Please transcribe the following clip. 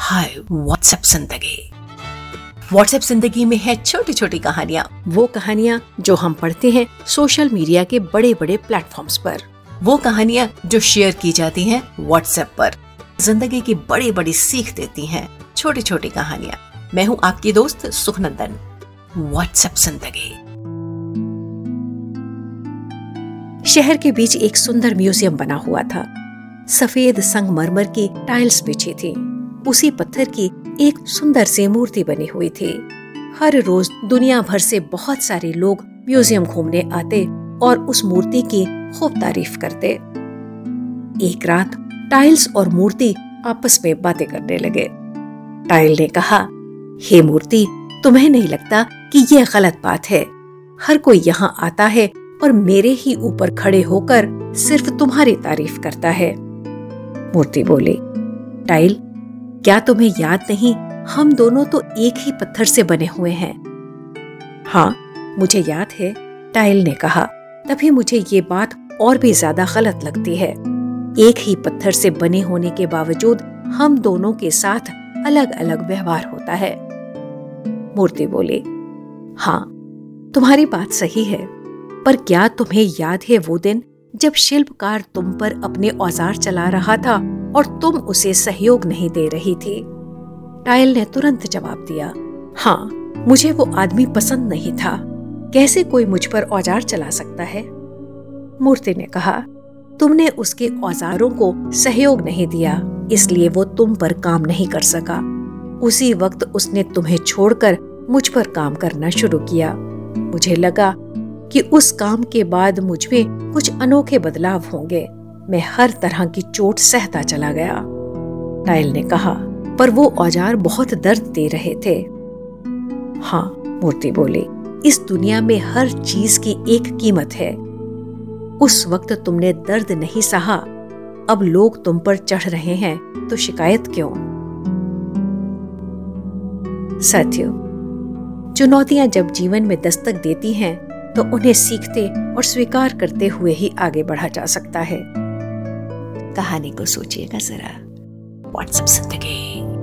हाय WhatsApp ज़िंदगी। WhatsApp ज़िंदगी में है छोटी छोटी कहानियाँ। वो कहानियाँ जो हम पढ़ते हैं सोशल मीडिया के बड़े बड़े प्लेटफॉर्म्स पर। वो कहानियाँ जो शेयर की जाती हैं व्हाट्सएप पर। ज़िंदगी की बड़ी बड़ी सीख देती हैं छोटी छोटी कहानियाँ। मैं हूँ आपकी दोस्त सुखनंदन। व्हाट्सएप ज़िंदगी। शहर के बीच एक सुंदर म्यूज़ियम बना हुआ था। सफ़ेद संगमरमर की टाइल्स बिछी थी। उसी पत्थर की एक सुंदर सी मूर्ति बनी हुई थी। हर रोज दुनिया भर से बहुत सारे लोग म्यूज़ियम घूमने आते और उस मूर्ति की खूब तारीफ़ करते। एक रात टाइल्स और मूर्ति आपस में बातें करने लगे। टाइल ने कहा, हे मूर्ति, तुम्हें नहीं लगता कि यह गलत बात है? हर कोई यहाँ आता है और मेरे ही ऊपर खड़े होकर सिर्फ़ तुम्हारी तारीफ़ करता है। मूर्ति बोली, टाइल क्या तुम्हें याद नहीं, हम दोनों तो एक ही पत्थर से बने हुए हैं? हाँ मुझे याद है, टाइल ने कहा। तभी मुझे ये बात और भी ज़्यादा गलत लगती है। एक ही पत्थर से बने होने के बावजूद हम दोनों के साथ अलग अलग व्यवहार होता है। मूर्ति बोले हाँ तुम्हारी बात सही है, पर क्या तुम्हें याद है वो दिन जब शिल्पकार तुम पर अपने औज़ार चला रहा था और तुम उसे सहयोग नहीं दे रही थी। टायल ने तुरंत जवाब दिया हाँ मुझे वो आदमी पसंद नहीं था। कैसे कोई मुझ पर औज़ार चला सकता है? मूर्ति ने कहा, तुमने उसके औजारों को सहयोग नहीं दिया, इसलिए वो तुम पर काम नहीं कर सका। उसी वक्त उसने तुम्हें छोड़कर मुझ पर काम करना शुरू किया। मुझे लगा कि उस काम के बाद मुझमें कुछ अनोखे बदलाव होंगे। मैं हर तरह की चोट सहता चला गया। टाइल ने कहा, पर वो औज़ार बहुत दर्द दे रहे थे। हाँ मूर्ति बोली, इस दुनिया में हर चीज़ की एक कीमत है। उस वक्त तुमने दर्द नहीं सहा। अब लोग तुम पर चढ़ रहे हैं तो शिकायत क्यों? साथियों, चुनौतियाँ जब जीवन में दस्तक देती हैं तो उन्हें सीखते और स्वीकार करते हुए ही आगे बढ़ा जा सकता है। कहानी को सोचिएगा जरा। व्हाट्सएप ज़िंदगी